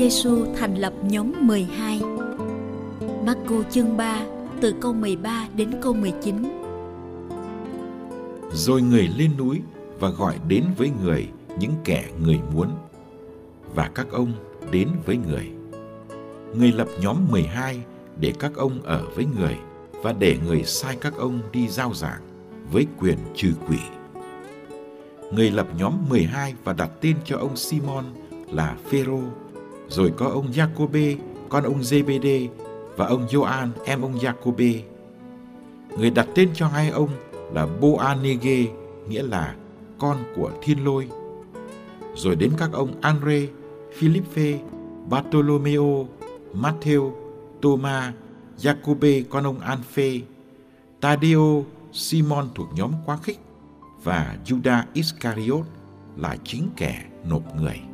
Giêsu thành lập nhóm 12. Marco chương 3 từ câu 13 đến câu 19. Rồi người lên núi và gọi đến với người, những kẻ người muốn, và các ông đến với người. Người lập nhóm 12 để các ông ở với người, và để người sai các ông đi giao giảng với quyền trừ quỷ. Người lập nhóm 12 và đặt tên cho ông Simon là Phêrô rồi có ông Jacobe, con ông Zebede và ông Gioan, em ông Jacobe. Người đặt tên cho hai ông là Boanege, nghĩa là con của thiên lôi. Rồi đến các ông Andre, Philippe, Bartolomeo, Matthew, Thomas, Jacobe con ông Anphe, Tadeo, Simon thuộc nhóm quá khích và Judas Iscariot là chính kẻ nộp người.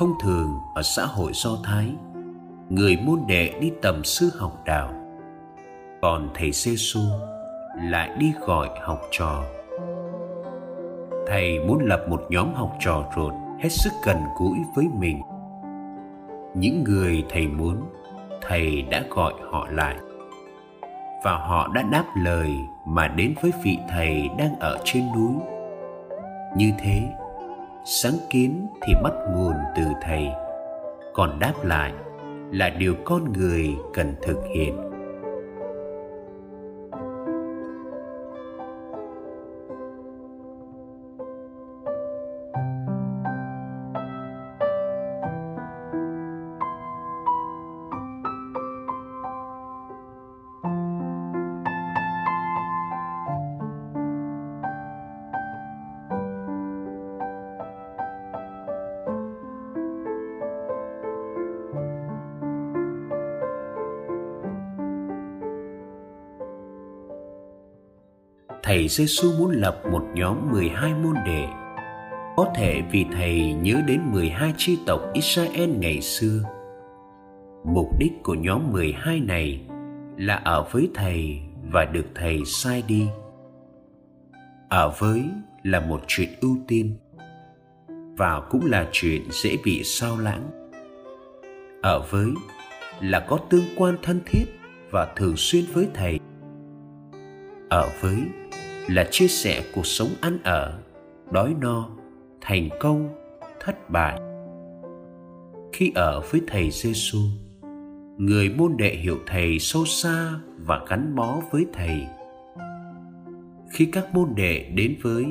Thông thường ở xã hội do thái, người môn đệ đi tầm sư học đạo, còn thầy giê xu lại đi gọi học trò. Thầy muốn lập một nhóm học trò ruột hết sức gần gũi với mình. Những người thầy muốn, thầy đã gọi họ lại. Và họ đã đáp lời mà đến với vị thầy đang ở trên núi. Như thế sáng kiến thì bắt nguồn từ thầy. Còn đáp lại là điều con người cần thực hiện. Thầy Giêsu muốn lập một nhóm 12 môn đệ. Có thể vì thầy nhớ đến 12 chi tộc Israel ngày xưa. Mục đích của nhóm 12 này là ở với thầy và được thầy sai đi. Ở với là một chuyện ưu tiên và cũng là chuyện dễ bị sao lãng. Ở với là có tương quan thân thiết và thường xuyên với thầy ở với là chia sẻ cuộc sống ăn ở, đói no, thành công, thất bại. Khi ở với thầy giêsu người môn đệ hiểu thầy sâu xa và gắn bó với thầy. Khi các môn đệ đến với,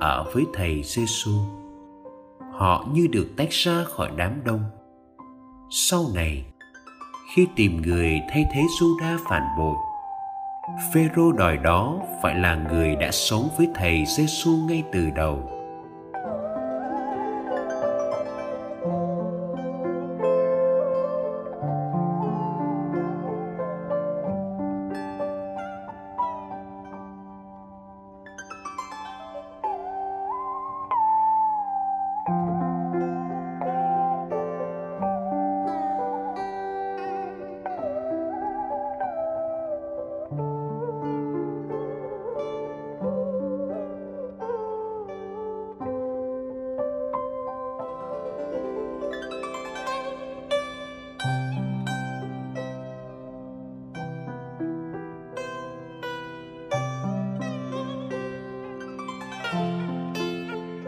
ở với thầy giêsu họ như được tách ra khỏi đám đông. Sau này, khi tìm người thay thế Juda phản bội Phêrô đòi đó phải là người đã sống với thầy Giêsu ngay từ đầu.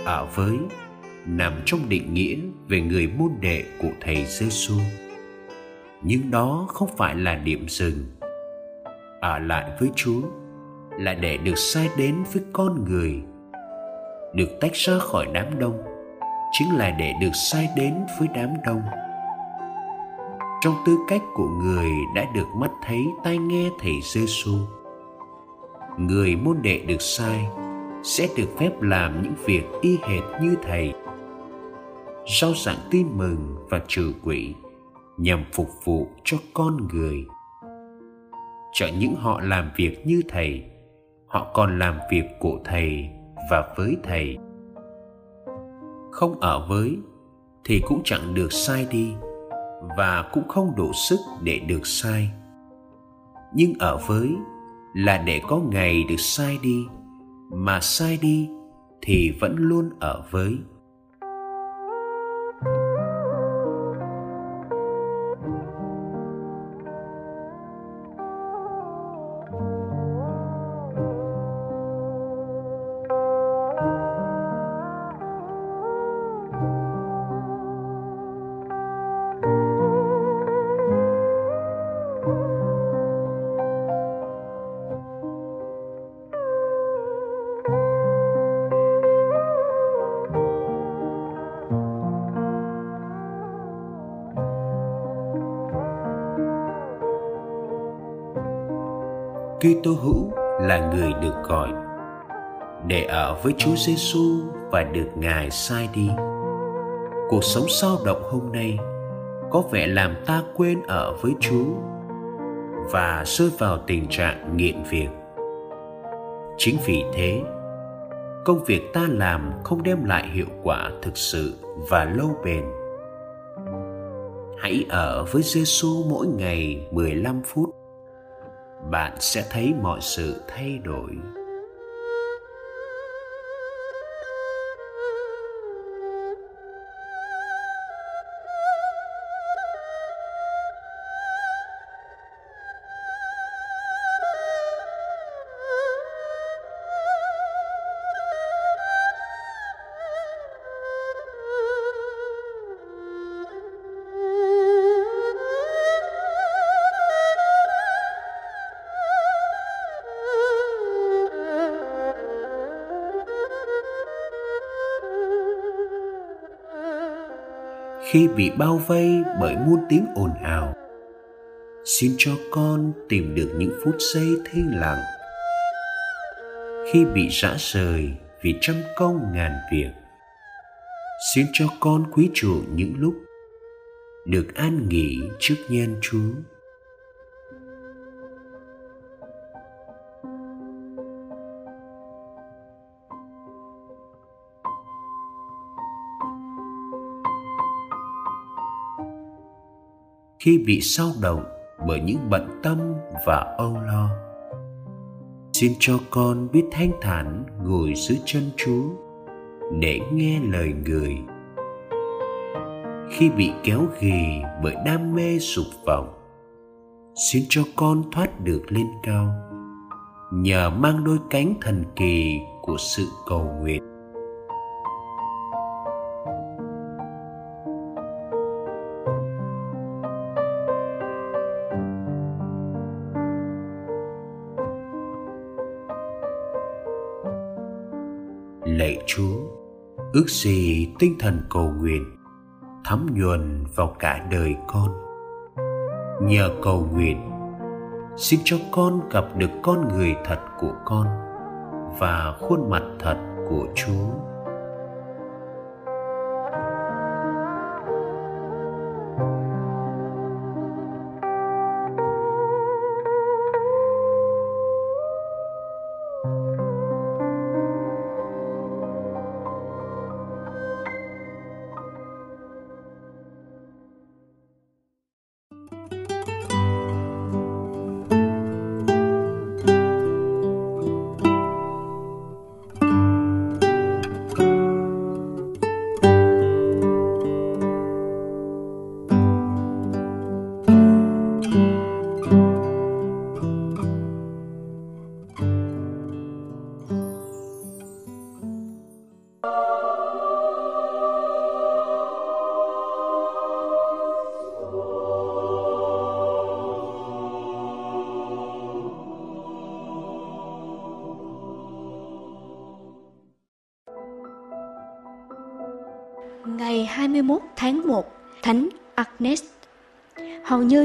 Ở với nằm trong định nghĩa về người môn đệ của thầy Giêsu. Nhưng đó không phải là điểm dừng. Ở lại với Chúa là để được sai đến với con người, được tách ra khỏi đám đông, chính là để được sai đến với đám đông. Trong tư cách của người đã được mắt thấy tai nghe thầy Giêsu, người môn đệ được sai sẽ được phép làm những việc y hệt như thầy. Rao giảng tin mừng và trừ quỷ nhằm phục vụ cho con người. Chọn những họ làm việc như thầy, họ còn làm việc của thầy và với thầy. Không ở với thì cũng chẳng được sai đi và cũng không đủ sức để được sai. Nhưng ở với là để có ngày được sai đi mà sai đi thì vẫn luôn ở với Tôi hữu là người được gọi để ở với Chúa Giêsu và được Ngài sai đi. Cuộc sống sao động hôm nay có vẻ làm ta quên ở với Chúa và rơi vào tình trạng nghiện việc. Chính vì thế, công việc ta làm không đem lại hiệu quả thực sự và lâu bền. Hãy ở với Giêsu mỗi ngày 15 phút bạn sẽ thấy mọi sự thay đổi. Khi bị bao vây bởi muôn tiếng ồn ào. Xin cho con tìm được những phút giây thinh lặng. Khi bị rã rời vì trăm công ngàn việc, xin cho con quý chủ những lúc được an nghỉ trước nhan chúa khi bị sao động bởi những bận tâm và âu lo. Xin cho con biết thanh thản ngồi dưới chân chúa, để nghe lời người. Khi bị kéo ghì bởi đam mê sụp vọng, xin cho con thoát được lên cao, nhờ mang đôi cánh thần kỳ của sự cầu nguyện. Ước gì tinh thần cầu nguyện, thấm nhuần vào cả đời con. Nhờ cầu nguyện, xin cho con gặp được con người thật của con và khuôn mặt thật của chúa.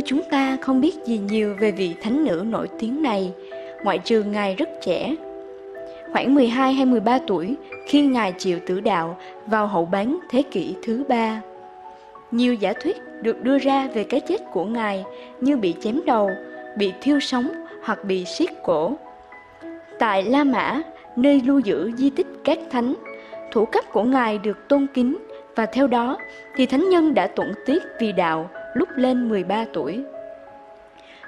Chúng ta không biết gì nhiều về vị thánh nữ nổi tiếng này, ngoại trừ ngài rất trẻ. Khoảng 12 hay 13 tuổi khi ngài chịu tử đạo vào hậu bán thế kỷ thứ ba. Nhiều giả thuyết được đưa ra về cái chết của ngài như bị chém đầu, bị thiêu sống hoặc bị siết cổ. Tại La Mã, nơi lưu giữ di tích các thánh, thủ cấp của ngài được tôn kính và theo đó thì thánh nhân đã tuẫn tiết vì đạo lúc lên 13 tuổi.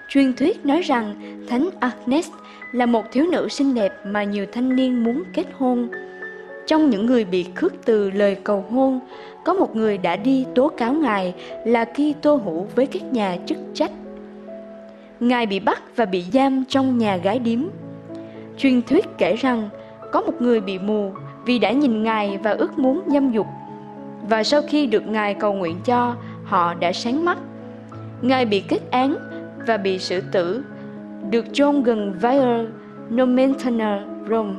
Truyền thuyết nói rằng Thánh Agnes là một thiếu nữ xinh đẹp mà nhiều thanh niên muốn kết hôn. Trong những người bị khước từ lời cầu hôn, có một người đã đi tố cáo ngài là khi tô hữu với các nhà chức trách. Ngài bị bắt và bị giam trong nhà gái điếm. Truyền thuyết kể rằng có một người bị mù vì đã nhìn ngài và ước muốn dâm dục và sau khi được Ngài cầu nguyện cho, họ đã sáng mắt. Ngài bị kết án và bị xử tử, được chôn gần Via Nomentana, Rome,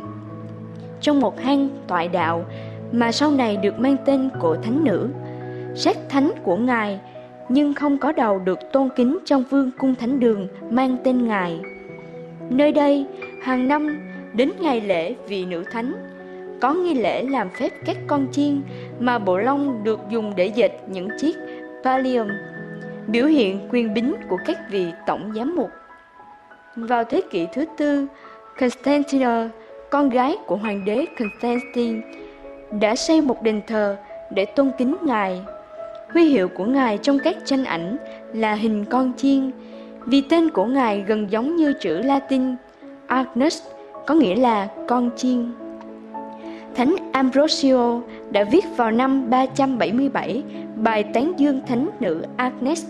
trong một hang tọa đạo mà sau này được mang tên của thánh nữ. Sát thánh của Ngài nhưng không có đầu được tôn kính trong vương cung thánh đường mang tên Ngài. Nơi đây, hàng năm đến ngày lễ vị nữ thánh, có nghi lễ làm phép các con chiên mà bộ lông được dùng để dệt những chiếc pallium, biểu hiện quyền bính của các vị tổng giám mục. Vào thế kỷ thứ tư, Constantina, con gái của hoàng đế Constantine, đã xây một đền thờ để tôn kính ngài. Huy hiệu của ngài trong các tranh ảnh là hình con chiên, vì tên của ngài gần giống như chữ Latin Agnus, có nghĩa là con chiên. Thánh Ambrosio đã viết vào năm 377 bài tán dương thánh nữ Agnes,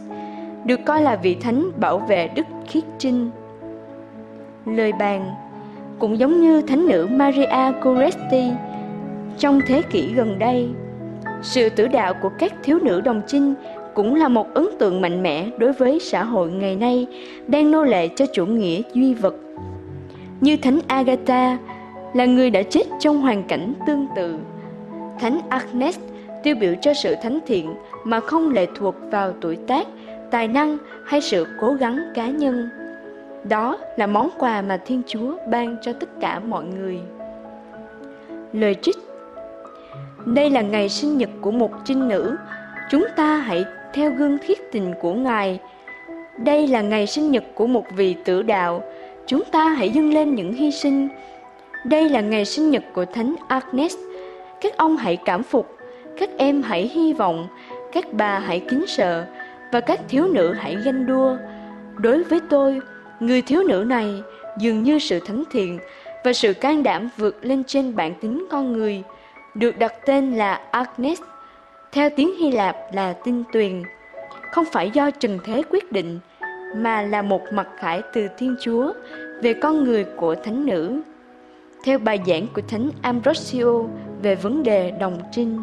được coi là vị thánh bảo vệ đức khiết trinh. Lời bàn cũng giống như thánh nữ Maria Goresti trong thế kỷ gần đây. Sự tử đạo của các thiếu nữ đồng trinh cũng là một ấn tượng mạnh mẽ đối với xã hội ngày nay đang nô lệ cho chủ nghĩa duy vật. Như thánh Agatha là người đã chết trong hoàn cảnh tương tự. Thánh Agnes tiêu biểu cho sự thánh thiện mà không lệ thuộc vào tuổi tác, tài năng hay sự cố gắng cá nhân. Đó là món quà mà Thiên Chúa ban cho tất cả mọi người. Lời trích Đây là ngày sinh nhật của một trinh nữ, chúng ta hãy theo gương thiết tình của Ngài. Đây là ngày sinh nhật của một vị tử đạo, chúng ta hãy dâng lên những hy sinh, đây là ngày sinh nhật của Thánh Agnes. Các ông hãy cảm phục, các em hãy hy vọng, các bà hãy kính sợ và các thiếu nữ hãy ganh đua. Đối với tôi, người thiếu nữ này dường như sự thánh thiện và sự can đảm vượt lên trên bản tính con người, được đặt tên là Agnes, theo tiếng Hy Lạp là tinh tuyền. Không phải do trần thế quyết định, mà là một mặc khải từ Thiên Chúa về con người của thánh nữ. Theo bài giảng của Thánh Ambrosio về vấn đề đồng trinh.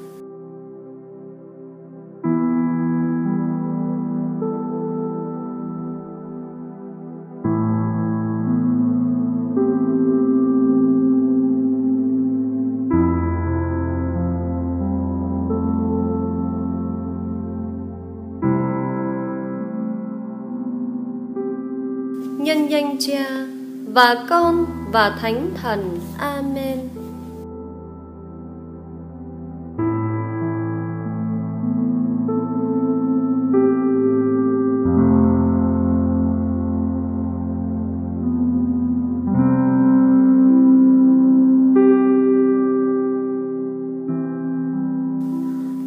Và Con và Thánh Thần. Amen.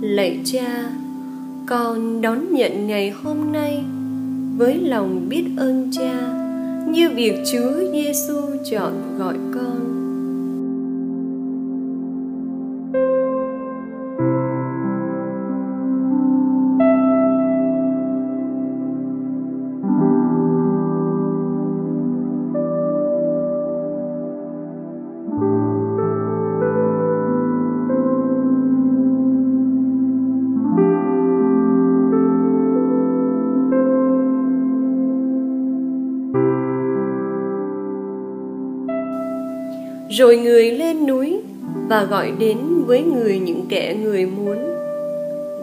Lạy Cha, con đón nhận ngày hôm nay với lòng biết ơn Cha như việc Chúa Giêsu chọn gọi con. Và gọi đến với người những kẻ người muốn,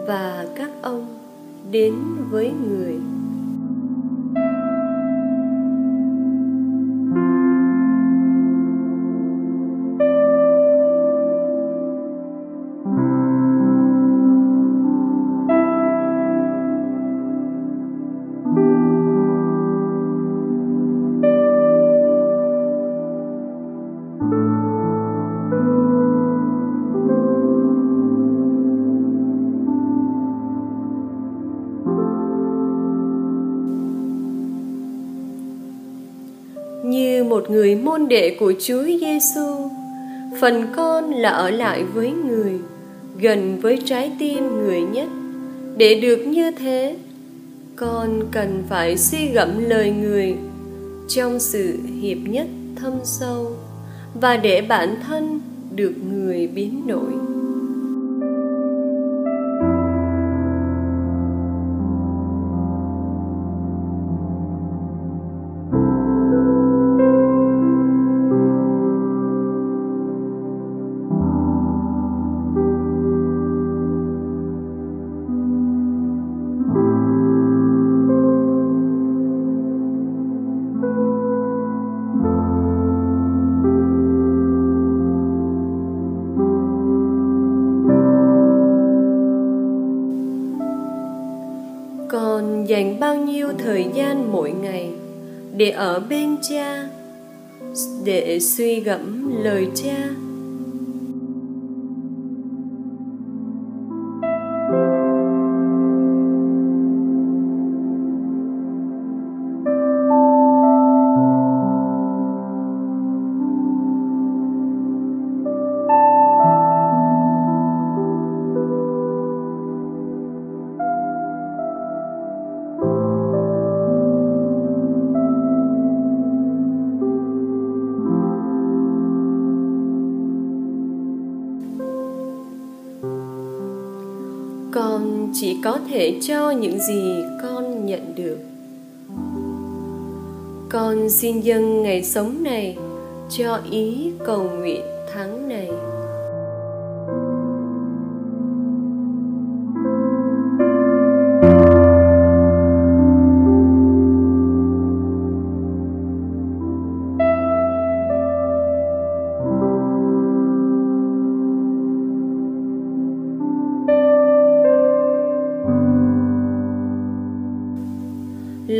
và các ông đến với người người môn đệ của Chúa Giêsu, phần con là ở lại với người, gần với trái tim người nhất. Để được như thế, con cần phải suy gẫm lời người trong sự hiệp nhất thâm sâu và để bản thân được người biến đổi. Dành bao nhiêu thời gian mỗi ngày để ở bên cha, để suy gẫm lời cha. Con chỉ có thể cho những gì con nhận được. Con xin dâng ngày sống này cho ý cầu nguyện tháng này.